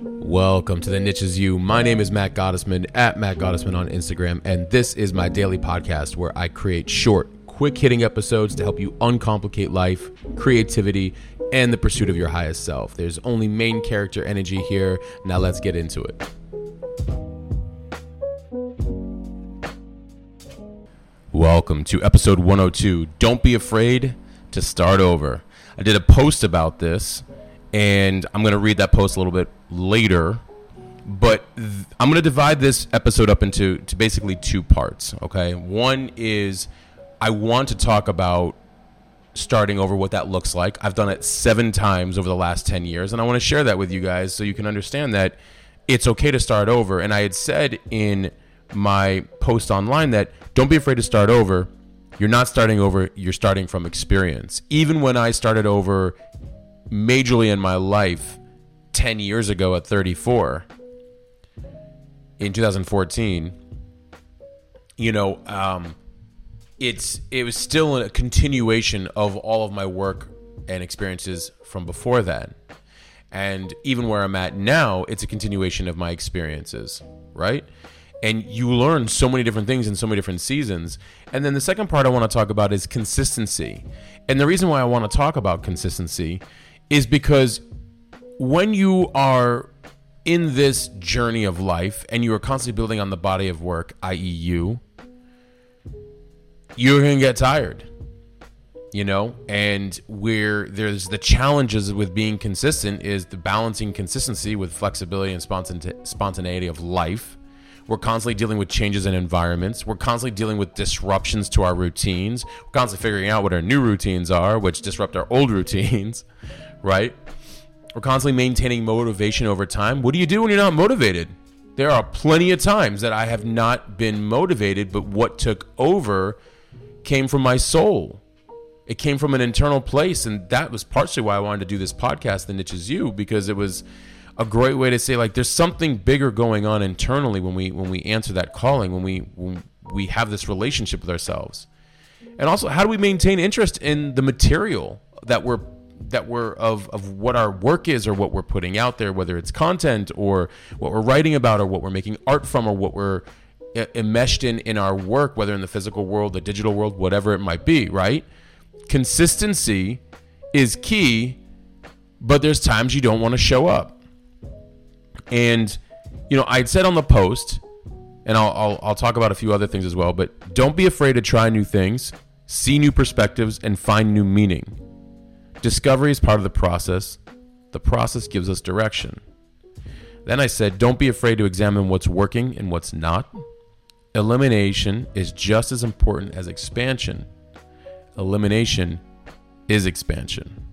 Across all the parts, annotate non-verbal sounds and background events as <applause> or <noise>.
Welcome to the Niche Is You. My name is Matt Gottesman at Matt Gottesman on Instagram, and this is my daily podcast where I create short, quick hitting episodes to help you uncomplicate life, creativity, and the pursuit of your highest self. There's only main character energy here. Now let's get into it. Welcome to episode 102. Don't be afraid to start over. I did a post about this, and I'm going to read that post a little bit later. But th- I'm going to divide this episode up into to basically two parts. Okay, one is I want to talk about starting over, what that looks like. I've done it seven times over the last 10 years, and I want to share that with you guys so you can understand that it's okay to start over. And I had said in my post online that don't be afraid to start over. You're not starting over, you're starting from experience. Even when I started over majorly in my life 10 years ago at 34 in 2014, you know, um, it's it was still a continuation of all of my work and experiences from before then. And even where I'm at now, it's a continuation of my experiences, right? And you learn so many different things in so many different seasons. And then the second part I want to talk about is consistency. And the reason why I want to talk about consistency is because when you are in this journey of life and you are constantly building on the body of work, i.e., you, you're going to get tired you know? And where there's the challenges with being consistent is the balancing consistency with flexibility and spontaneity of life. We're constantly dealing with changes in environments. We're constantly dealing with disruptions to our routines. We're constantly figuring out what our new routines are which disrupt our old <laughs> routines right we're constantly maintaining motivation over time what do you do when you're not motivated there are plenty of times that i have not been motivated but what took over came from my soul. It came from an internal place, and that was partially why I wanted to do this podcast, The Niche Is You, because it was a great way to say like there's something bigger going on internally when we when we answer that calling, when we when we have this relationship with ourselves. And also, how do we maintain interest in the material that we're that we're of of what our work is or what we're putting out there, whether it's content or what we're writing about or what we're making art from or what we're enmeshed in in our work, whether in the physical world, the digital world, whatever it might be, right? Consistency is key, but there's times you don't want to show up. And you know, I'd said on the post, and I'll, I'll I'll talk about a few other things as well, but don't be afraid to try new things, see new perspectives, and find new meaning. Discovery is part of the process. The process gives us direction. Then I said, don't be afraid to examine what's working and what's not. Elimination is just as important as expansion. Elimination is expansion.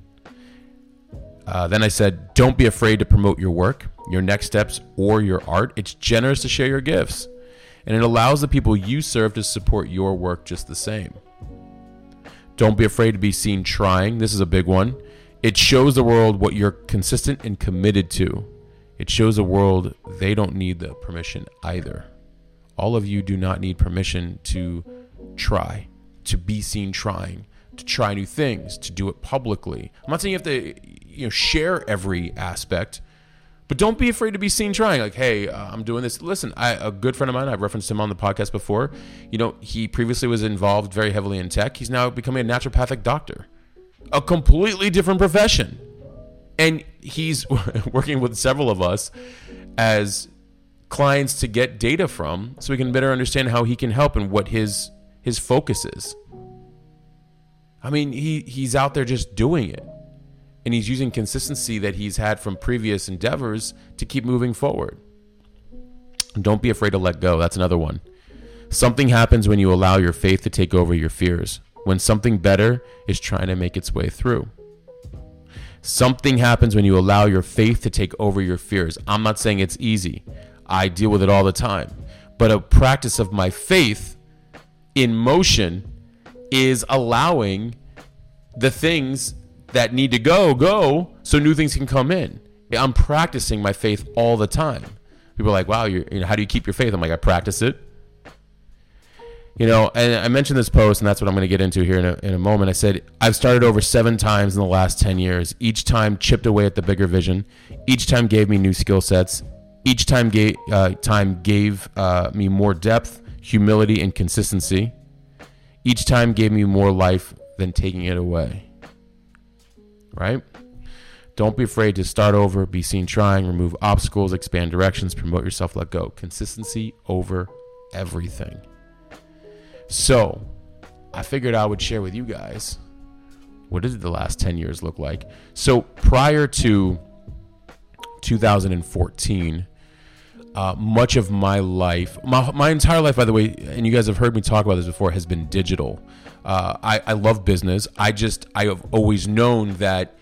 Uh, then I said, don't be afraid to promote your work, your next steps, or your art. It's generous to share your gifts, and it allows the people you serve to support your work just the same. Don't be afraid to be seen trying. This is a big one. It shows the world what you're consistent and committed to. It shows the world they don't need the permission either all of you do not need permission to try, to be seen trying, to try new things, to do it publicly. I'm not saying you have to, you know, share every aspect, but don't be afraid to be seen trying. Like, hey, uh, I'm doing this. Listen, I, a good friend of mine, I've referenced him on the podcast before. You know, he previously was involved very heavily in tech. He's now becoming a naturopathic doctor, a completely different profession. And he's <laughs> working with several of us as clients to get data from so we can better understand how he can help and what his his focus is. I mean, he he's out there just doing it. And he's using consistency that he's had from previous endeavors to keep moving forward. Don't be afraid to let go. That's another one. Something happens when you allow your faith to take over your fears. When something better is trying to make its way through. Something happens when you allow your faith to take over your fears. I'm not saying it's easy. I deal with it all the time. But a practice of my faith in motion is allowing the things that need to go go so new things can come in. I'm practicing my faith all the time. People are like, "Wow, you know, how do you keep your faith?" I'm like, "I practice it." You know, and I mentioned this post, and that's what I'm going to get into here in a, in a moment. I said, I've started over seven times in the last 10 years. Each time chipped away at the bigger vision. Each time gave me new skill sets. Each time gave, uh, time gave uh, me more depth, humility, and consistency. Each time gave me more life than taking it away. Right? Don't be afraid to start over, be seen trying, remove obstacles, expand directions, promote yourself, let go. Consistency over everything. So, I figured I would share with you guys what did the last 10 years look like. So, prior to 2014, uh, much of my life, my, my entire life, by the way, and you guys have heard me talk about this before, has been digital. Uh, I, I love business. I just, I have always known that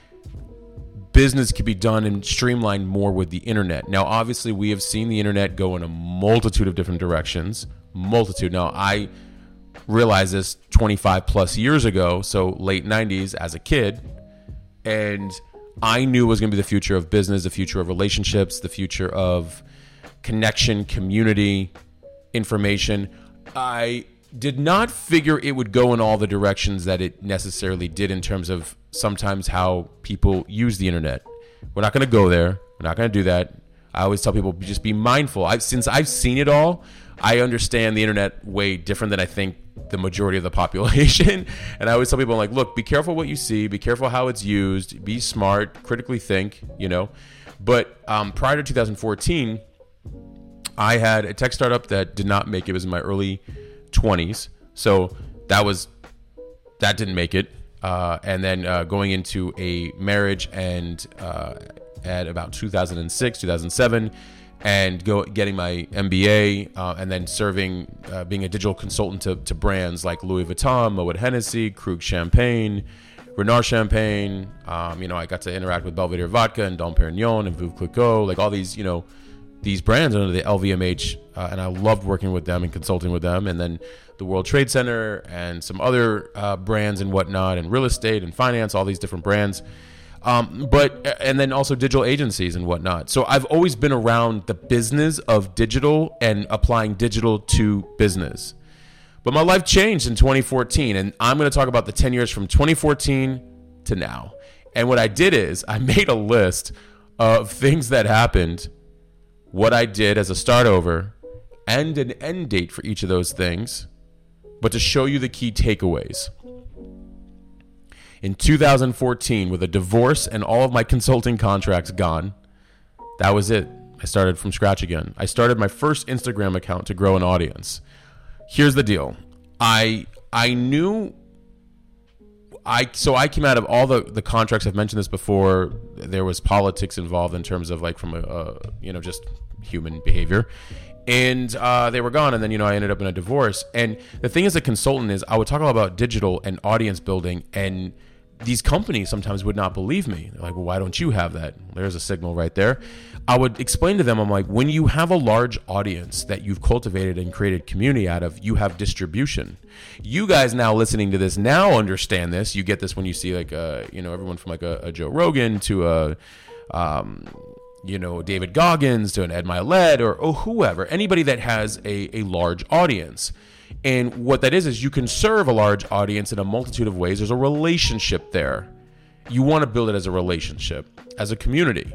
business can be done and streamlined more with the internet. Now, obviously, we have seen the internet go in a multitude of different directions. Multitude. Now, I realized this 25 plus years ago, so late 90s as a kid, and I knew it was going to be the future of business, the future of relationships, the future of connection, community, information. I did not figure it would go in all the directions that it necessarily did in terms of sometimes how people use the internet. We're not going to go there. We're not going to do that. I always tell people just be mindful. I've, since I've seen it all, I understand the internet way different than I think the majority of the <laughs> population. and I always tell people, I'm like, look, be careful what you see, be careful how it's used, be smart, critically think, you know. But um, prior to 2014, I had a tech startup that did not make it. It was in my early 20s. So that was, that didn't make it. Uh, and then uh, going into a marriage and uh, at about 2006, 2007, and go getting my MBA, uh, and then serving, uh, being a digital consultant to, to brands like Louis Vuitton, Moet Hennessy, Krug Champagne, Ruinart Champagne. Um, you know, I got to interact with Belvedere Vodka and Dom Perignon and Veuve Clicquot, like all these, you know, these brands under the LVMH, uh, and I loved working with them and consulting with them. And then the World Trade Center and some other uh, brands and whatnot, and real estate and finance, all these different brands. Um, but and then also digital agencies and whatnot. So I've always been around the business of digital and applying digital to business. But my life changed in 2014, and I'm going to talk about the 10 years from 2014 to now. And what I did is I <laughs> made a list of things that happened, what I did as a start over, and an end date for each of those things, but to show you the key takeaways in 2014 with a divorce and all of my consulting contracts gone. That was it. I started from scratch again. I started my first Instagram account to grow an audience. Here's the deal. I I knew I so I came out of all the the contracts I've mentioned this before there was politics involved in terms of like from a, a you know just human behavior and uh, they were gone and then you know i ended up in a divorce and the thing as a consultant is i would talk about digital and audience building and these companies sometimes would not believe me. They're like, well, why don't you have that? There's a signal right there. I would explain to them, I'm like, when you have a large audience that you've cultivated and created community out of, you have distribution. You guys now listening to this now understand this. You get this when you see like, a, uh, you know, everyone from like a, a Joe Rogan to a, um, you know, David Goggins to an Ed Mylett or, or whoever, anybody that has a, a large audience. And what that is, is you can serve a large audience in a multitude of ways. There's a relationship there. You want to build it as a relationship, as a community.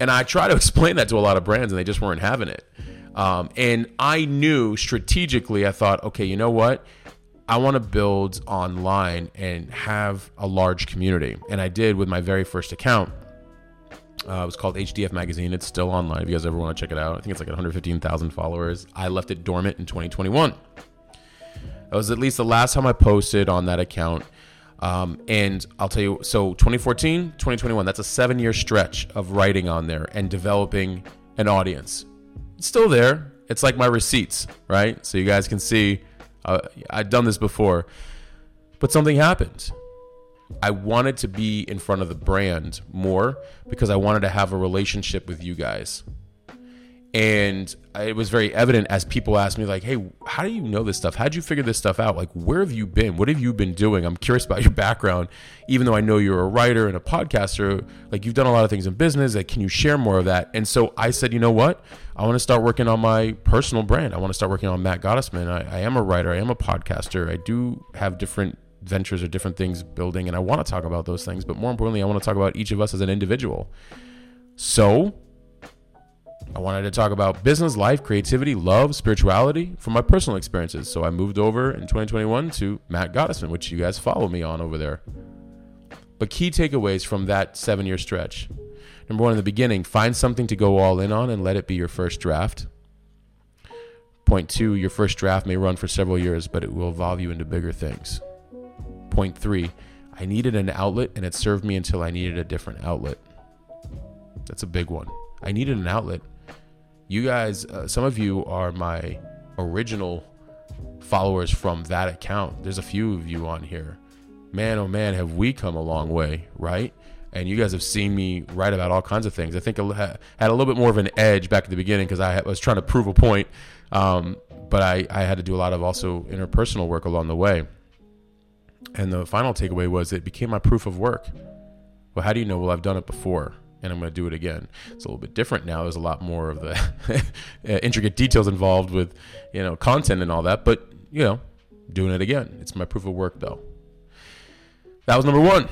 And I try to <laughs> explain that to a lot of brands, and they just weren't having it. Um, and I knew strategically, I thought, okay, you know what? I want to build online and have a large community. And I did with my very first account. Uh, it was called HDF Magazine. It's still online if you guys ever want to check it out. I think it's like 115,000 followers. I left it dormant in 2021. That was at least the last time I posted on that account. Um, and I'll tell you, so 2014, 2021, that's a seven year stretch of writing on there and developing an audience. It's still there. It's like my receipts, right? So you guys can see uh, I've done this before, but something happened. I wanted to be in front of the brand more because I wanted to have a relationship with you guys. And it was very evident as people asked me, like, hey, how do you know this stuff? How'd you figure this stuff out? Like, where have you been? What have you been doing? I'm curious about <laughs> your background. Even though I know you're a writer and a podcaster, like, you've done a lot of things in business. Like, can you share more of that? And so I said, you know what? I want to start working on my personal brand. I want to start working on Matt Gottesman. I, I am a writer, I am a podcaster. I do have different ventures or different things building, and I want to talk about those things. But more importantly, I want to talk about each of us as an individual. So, I wanted to talk about business, life, creativity, love, spirituality from my personal experiences. So I moved over in 2021 to Matt Gottesman, which you guys follow me on over there. But key takeaways from that seven year stretch. Number one, in the beginning, find something to go all in on and let it be your first draft. Point two, your first draft may run for several years, but it will evolve you into bigger things. Point three, I needed an outlet and it served me until I needed a different outlet. That's a big one. I needed an outlet you guys, uh, some of you are my original followers from that account. There's a few of you on here. Man, oh man, have we come a long way, right? And you guys have seen me write about all kinds of things. I think I had a little bit more of an edge back at the beginning because I was trying to prove a point. Um, but I, I had to do a lot of also interpersonal work along the way. And the final takeaway was it became my proof of work. Well, how do you know? Well, I've done it before and I'm going to do it again. It's a little bit different now. There's a lot more of the <laughs> intricate details involved with, you know, content and all that. But you know, doing it again. It's my proof of work, though. That was number one.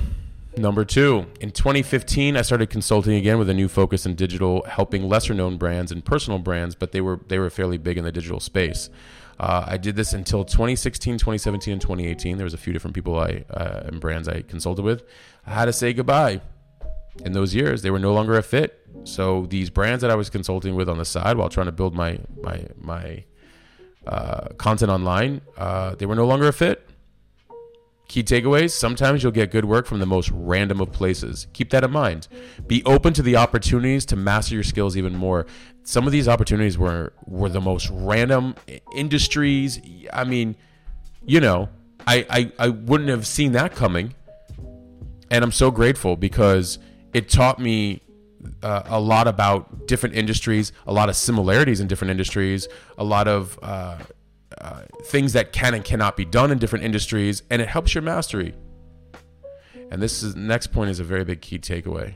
Number two, in 2015, I started consulting again with a new focus in digital, helping lesser known brands and personal brands, but they were they were fairly big in the digital space. Uh, I did this until 2016, 2017, and 2018. There was a few different people I uh, and brands I consulted with. I had to say goodbye in those years, they were no longer a fit. So these brands that I was consulting with on the side while trying to build my my my uh, content online, uh, they were no longer a fit. Key takeaways sometimes you'll get good work from the most random of places. Keep that in mind. Be open to the opportunities to master your skills even more. Some of these opportunities were were the most random industries. I mean, you know, I, I, I wouldn't have seen that coming. And I'm so grateful because it taught me uh, a lot about different industries, a lot of similarities in different industries, a lot of uh, uh, things that can and cannot be done in different industries, and it helps your mastery. And this is next point is a very big key takeaway.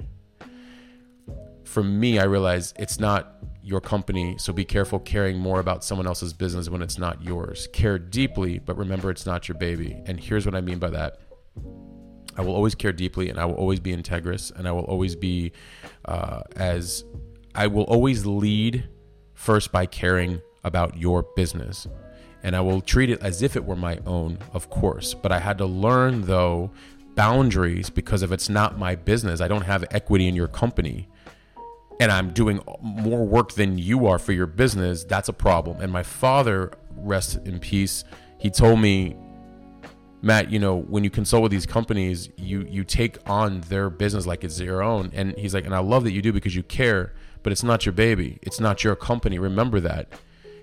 For me, I realize it's not your company, so be careful caring more about someone else's business when it's not yours. Care deeply, but remember it's not your baby. And here's what I mean by that. I will always care deeply, and I will always be integrous, and I will always be uh, as I will always lead first by caring about your business. And I will treat it as if it were my own, of course. But I had to learn, though, boundaries because if it's not my business, I don't have equity in your company, and I'm doing more work than you are for your business, that's a problem. And my father, rest in peace, he told me Matt, you know, when you consult with these companies, you you take on their business like it's your own. And he's like, and I love that you do because you care, but it's not your baby. It's not your company. Remember that.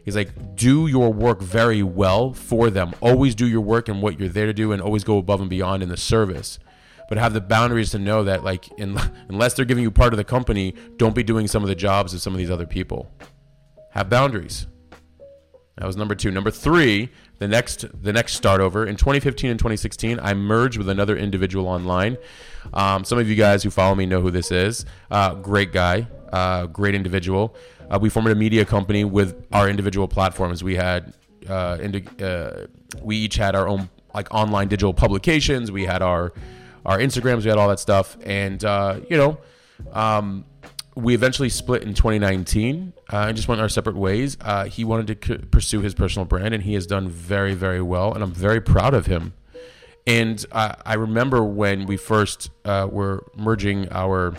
He's like, do your work very well for them. Always do your work and what you're there to do, and always go above and beyond in the service. But have the boundaries to know that, like, in, <laughs> unless they're giving you part of the company, don't be doing some of the jobs of some of these other people. Have boundaries. That was number two. Number three, the next the next start over in 2015 and 2016, I merged with another individual online. Um, some of you guys who follow me know who this is. Uh, great guy, uh, great individual. Uh, we formed a media company with our individual platforms. We had uh, indi- uh, we each had our own like online digital publications. We had our our Instagrams. We had all that stuff, and uh, you know. Um, we eventually split in 2019 uh, and just went our separate ways. Uh, he wanted to c- pursue his personal brand, and he has done very, very well. And I'm very proud of him. And uh, I remember when we first uh, were merging our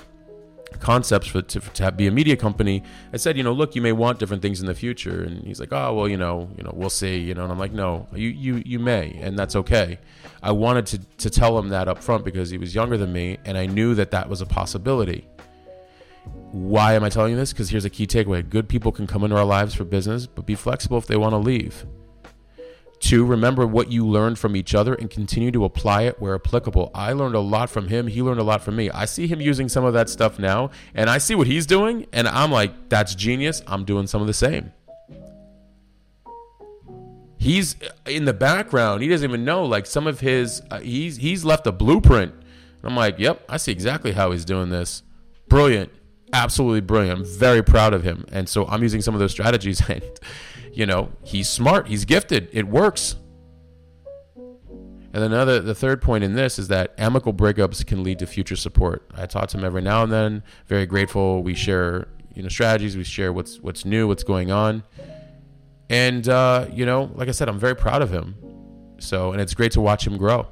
concepts for to, to be a media company. I said, you know, look, you may want different things in the future, and he's like, oh, well, you know, you know, we'll see, you know. And I'm like, no, you you you may, and that's okay. I wanted to to tell him that up front because he was younger than me, and I knew that that was a possibility why am I telling you this? Because here's a key takeaway good people can come into our lives for business, but be flexible if they want to leave. Two, remember what you learned from each other and continue to apply it where applicable. I learned a lot from him. He learned a lot from me. I see him using some of that stuff now, and I see what he's doing, and I'm like, that's genius. I'm doing some of the same. He's in the background. He doesn't even know. Like some of his, uh, he's he's left a blueprint. I'm like, yep, I see exactly how he's doing this. Brilliant, absolutely brilliant. I'm very proud of him, and so I'm using some of those strategies <laughs> and you know, he's smart, he's gifted, it works. And another, the third point in this is that amicable breakups can lead to future support. I talk to him every now and then. Very grateful. We share, you know, strategies. We share what's what's new, what's going on, and uh, you know, like I said, I'm very proud of him. So, and it's great to watch him grow.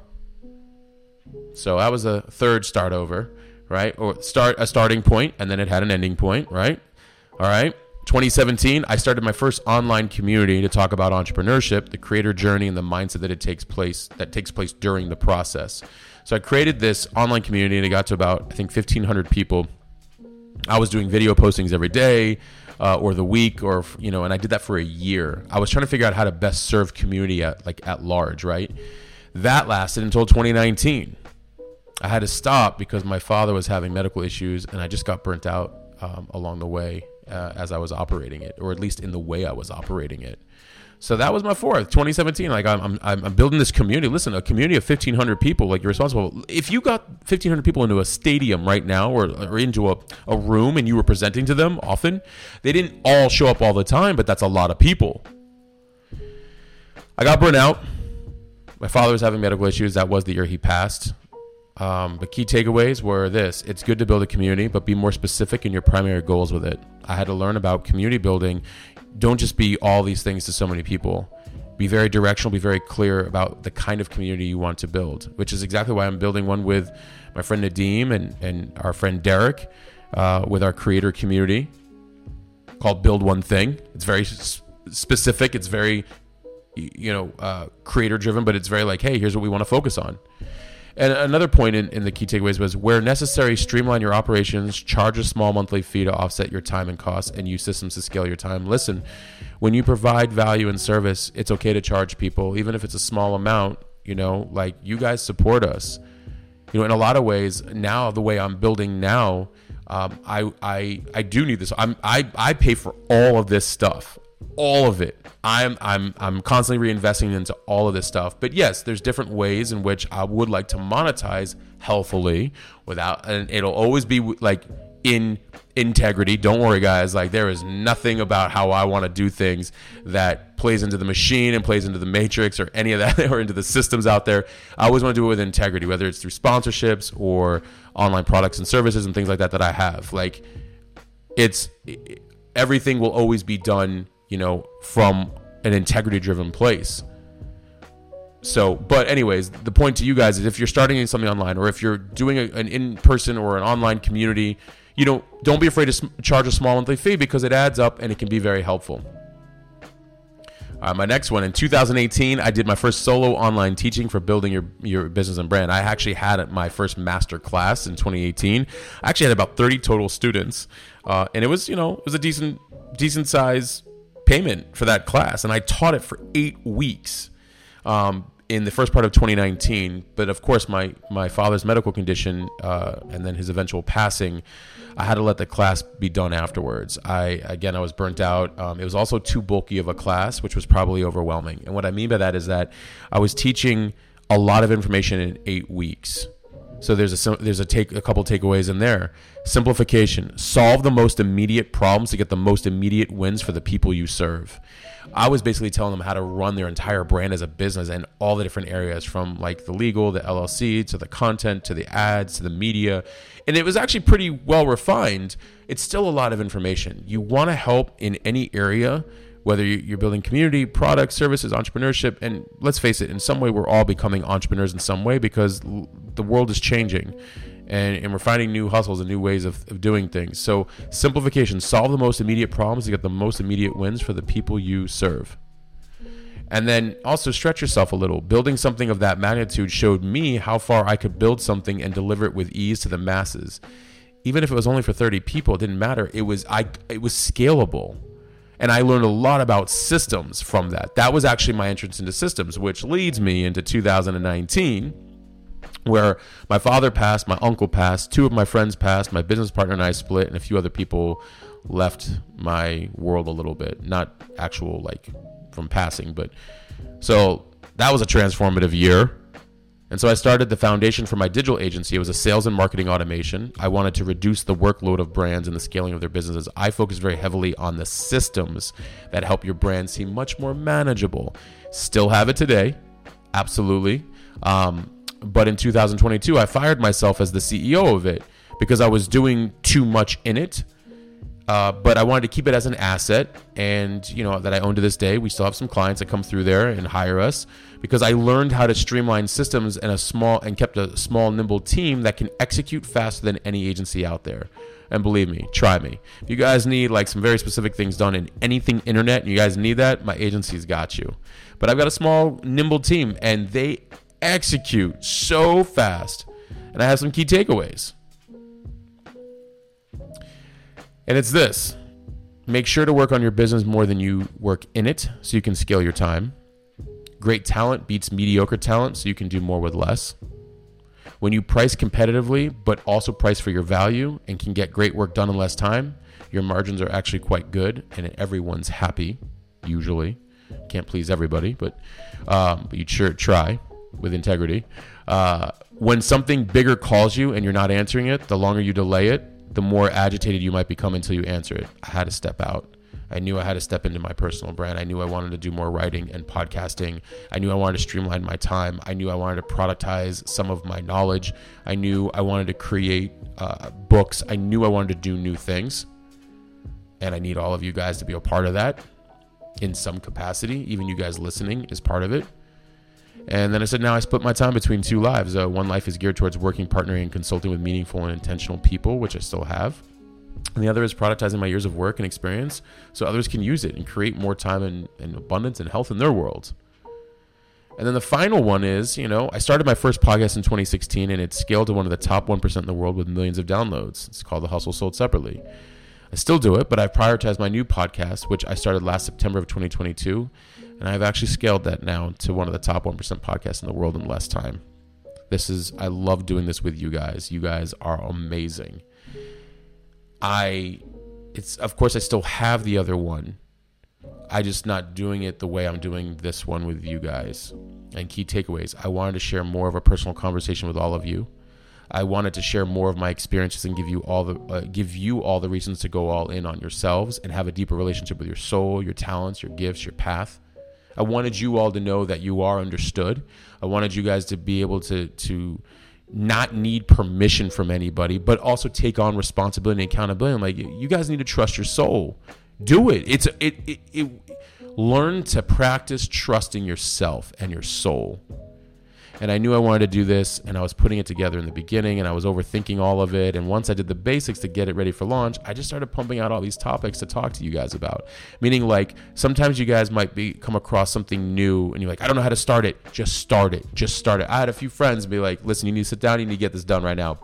So that was a third start over, right? Or start a starting point, and then it had an ending point, right? All right. 2017, I started my first online community to talk about entrepreneurship, the creator journey, and the mindset that it takes place that takes place during the process. So I created this online community, and it got to about I think 1,500 people. I was doing video postings every day, uh, or the week, or you know, and I did that for a year. I was trying to figure out how to best serve community at like at large, right? That lasted until 2019. I had to stop because my father was having medical issues, and I just got burnt out um, along the way uh, as I was operating it, or at least in the way I was operating it. So that was my fourth, 2017. Like I'm, I'm, I'm building this community. Listen, a community of 1,500 people. Like you're responsible. If you got 1,500 people into a stadium right now, or, or into a, a room, and you were presenting to them often, they didn't all show up all the time, but that's a lot of people. I got burnt out. My father was having medical issues. That was the year he passed. Um, but key takeaways were this it's good to build a community, but be more specific in your primary goals with it. I had to learn about community building. Don't just be all these things to so many people. Be very directional, be very clear about the kind of community you want to build, which is exactly why I'm building one with my friend Nadim and, and our friend Derek uh, with our creator community called Build One Thing. It's very specific, it's very, you know, uh, creator driven, but it's very like, hey, here's what we want to focus on. And another point in, in the key takeaways was where necessary, streamline your operations, charge a small monthly fee to offset your time and costs, and use systems to scale your time. Listen, when you provide value and service, it's okay to charge people, even if it's a small amount. You know, like you guys support us. You know, in a lot of ways, now the way I'm building now, um, I I I do need this. I'm I I pay for all of this stuff all of it. I'm I'm I'm constantly reinvesting into all of this stuff. But yes, there's different ways in which I would like to monetize healthfully without and it'll always be like in integrity. Don't worry guys, like there is nothing about how I want to do things that plays into the machine and plays into the matrix or any of that <laughs> or into the systems out there. I always want to do it with integrity, whether it's through sponsorships or online products and services and things like that that I have. Like it's everything will always be done you know, from an integrity driven place. So, but anyways, the point to you guys is if you're starting something online or if you're doing a, an in person or an online community, you know, don't be afraid to charge a small monthly fee because it adds up and it can be very helpful. Uh, my next one in 2018, I did my first solo online teaching for building your your business and brand. I actually had my first master class in 2018. I actually had about 30 total students, uh, and it was you know it was a decent decent size payment for that class, and I taught it for eight weeks um, in the first part of 2019. But of course, my my father's medical condition uh, and then his eventual passing, I had to let the class be done afterwards. I again, I was burnt out. Um, it was also too bulky of a class, which was probably overwhelming. And what I mean by that is that I was teaching a lot of information in eight weeks. So there's a there's a take a couple takeaways in there. Simplification: solve the most immediate problems to get the most immediate wins for the people you serve. I was basically telling them how to run their entire brand as a business and all the different areas from like the legal, the LLC, to the content, to the ads, to the media. And it was actually pretty well refined. It's still a lot of information. You want to help in any area whether you're building community, products, services, entrepreneurship, and let's face it, in some way, we're all becoming entrepreneurs in some way because the world is changing and, and we're finding new hustles and new ways of, of doing things. So, simplification solve the most immediate problems to get the most immediate wins for the people you serve. And then also stretch yourself a little. Building something of that magnitude showed me how far I could build something and deliver it with ease to the masses. Even if it was only for 30 people, it didn't matter. It was I it was scalable And I learned a lot about systems from that. That was actually my entrance into systems, which leads me into 2019 where my father passed, my uncle passed, two of my friends passed, my business partner and I split, and a few other people left my world a little bit. Not actual like from passing, but so that was a transformative year. And so I started the foundation for my digital agency. It was a sales and marketing automation. I wanted to reduce the workload of brands and the scaling of their businesses. I focus very heavily on the systems that help your brand seem much more manageable. Still have it today, absolutely. Um, but in 2022, I fired myself as the CEO of it because I was doing too much in it. Uh, but I wanted to keep it as an asset, and you know that I own to this day. We still have some clients that come through there and hire us because I learned how to streamline systems and a small and kept a small, nimble team that can execute faster than any agency out there. And believe me, try me. If you guys need like some very specific things done in anything internet, and you guys need that, my agency's got you. But I've got a small, nimble team, and they execute so fast. And I have some key takeaways. And it's this make sure to work on your business more than you work in it so you can scale your time. Great talent beats mediocre talent so you can do more with less. When you price competitively, but also price for your value and can get great work done in less time, your margins are actually quite good and everyone's happy, usually. Can't please everybody, but, um, but you sure try with integrity. Uh, when something bigger calls you and you're not answering it, the longer you delay it, the more agitated you might become until you answer it. I had to step out. I knew I had to step into my personal brand. I knew I wanted to do more writing and podcasting. I knew I wanted to streamline my time. I knew I wanted to productize some of my knowledge. I knew I wanted to create uh, books. I knew I wanted to do new things. And I need all of you guys to be a part of that in some capacity. Even you guys listening is part of it. And then I said, now I split my time between two lives. Uh, one life is geared towards working, partnering, and consulting with meaningful and intentional people, which I still have. And the other is productizing my years of work and experience so others can use it and create more time and, and abundance and health in their world. And then the final one is, you know, I started my first podcast in 2016 and it scaled to one of the top 1% in the world with millions of downloads. It's called The Hustle Sold Separately. I still do it, but I've prioritized my new podcast, which I started last September of 2022 and I've actually scaled that now to one of the top 1% podcasts in the world in less time. This is, I love doing this with you guys. You guys are amazing. I, it's, of course, I still have the other one. I just not doing it the way I'm doing this one with you guys. And key takeaways I wanted to share more of a personal conversation with all of you. I wanted to share more of my experiences and give you all the uh, give you all the reasons to go all in on yourselves and have a deeper relationship with your soul, your talents, your gifts, your path. I wanted you all to know that you are understood. I wanted you guys to be able to to not need permission from anybody, but also take on responsibility and accountability. I'm like, you guys need to trust your soul. Do it. It's it, it, it learn to practice trusting yourself and your soul and I knew I wanted to do this and I was putting it together in the beginning and I was overthinking all of it and once I did the basics to get it ready for launch I just started pumping out all these topics to talk to you guys about meaning like sometimes you guys might be come across something new and you're like I don't know how to start it just start it just start it I had a few friends be like listen you need to sit down you need to get this done right now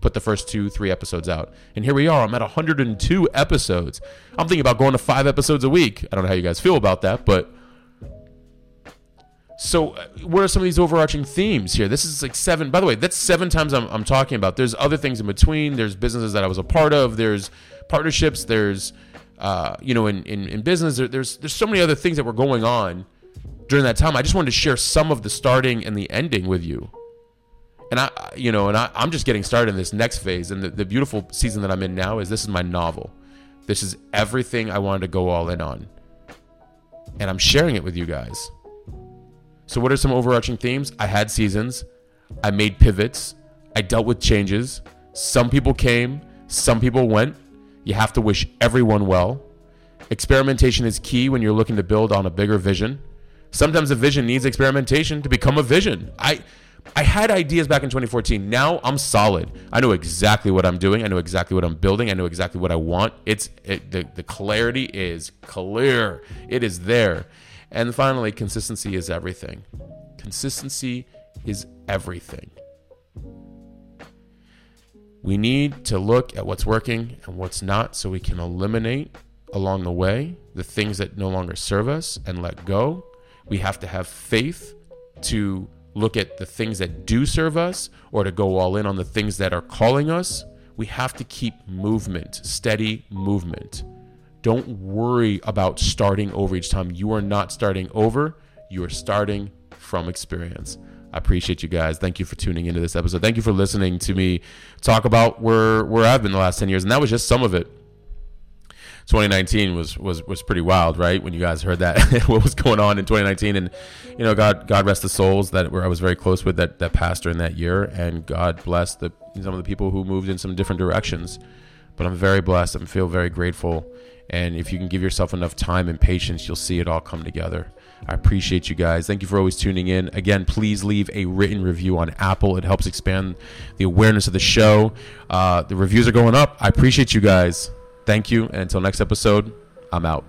put the first two, three episodes out. And here we are. I'm at 102 episodes. I'm thinking about going to five episodes a week. I don't know how you guys feel about that, but so, uh, what are some of these overarching themes here? This is like seven. By the way, that's seven times I'm, I'm talking about. There's other things in between. There's businesses that I was a part of. There's partnerships. There's, uh, you know, in, in, in business, there, there's there's so many other things that were going on during that time. I just wanted to share some of the starting and the ending with you. And I, you know, and I, I'm just getting started in this next phase. And the, the beautiful season that I'm in now is this is my novel. This is everything I wanted to go all in on. And I'm sharing it with you guys. So, what are some overarching themes? I had seasons, I made pivots, I dealt with changes. Some people came, some people went. You have to wish everyone well. Experimentation is key when you're looking to build on a bigger vision. Sometimes a vision needs experimentation to become a vision. I I had ideas back in 2014. Now I'm solid. I know exactly what I'm doing. I know exactly what I'm building. I know exactly what I want. It's it, the the clarity is clear. It is there. And finally, consistency is everything. Consistency is everything. We need to look at what's working and what's not so we can eliminate along the way, the things that no longer serve us, and let go. We have to have faith to look at the things that do serve us or to go all in on the things that are calling us. We have to keep movement, steady movement. Don't worry about starting over each time. You are not starting over, you are starting from experience. I appreciate you guys. Thank you for tuning into this episode. Thank you for listening to me talk about where where I've been the last 10 years. And that was just some of it. 2019 was was was pretty wild, right? When you guys heard that <laughs> what was going on in 2019, and you know, God God rest the souls that where I was very close with that that pastor in that year, and God bless the some of the people who moved in some different directions. But I'm very blessed. I feel very grateful, and if you can give yourself enough time and patience, you'll see it all come together. I appreciate you guys. Thank you for always tuning in. Again, please leave a written review on Apple. It helps expand the awareness of the show. Uh, the reviews are going up. I appreciate you guys. Thank you. And until next episode, I'm out.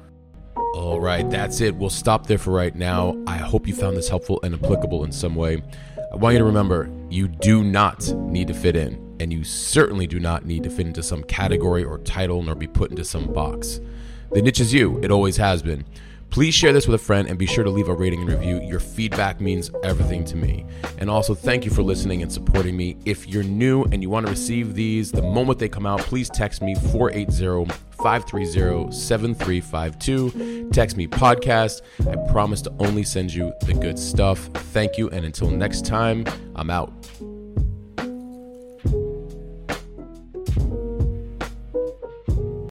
All right, that's it. We'll stop there for right now. I hope you found this helpful and applicable in some way. I want you to remember you do not need to fit in, and you certainly do not need to fit into some category or title nor be put into some box. The niche is you, it always has been. Please share this with a friend and be sure to leave a rating and review. Your feedback means everything to me. And also, thank you for listening and supporting me. If you're new and you want to receive these the moment they come out, please text me 480 530 7352. Text me podcast. I promise to only send you the good stuff. Thank you. And until next time, I'm out.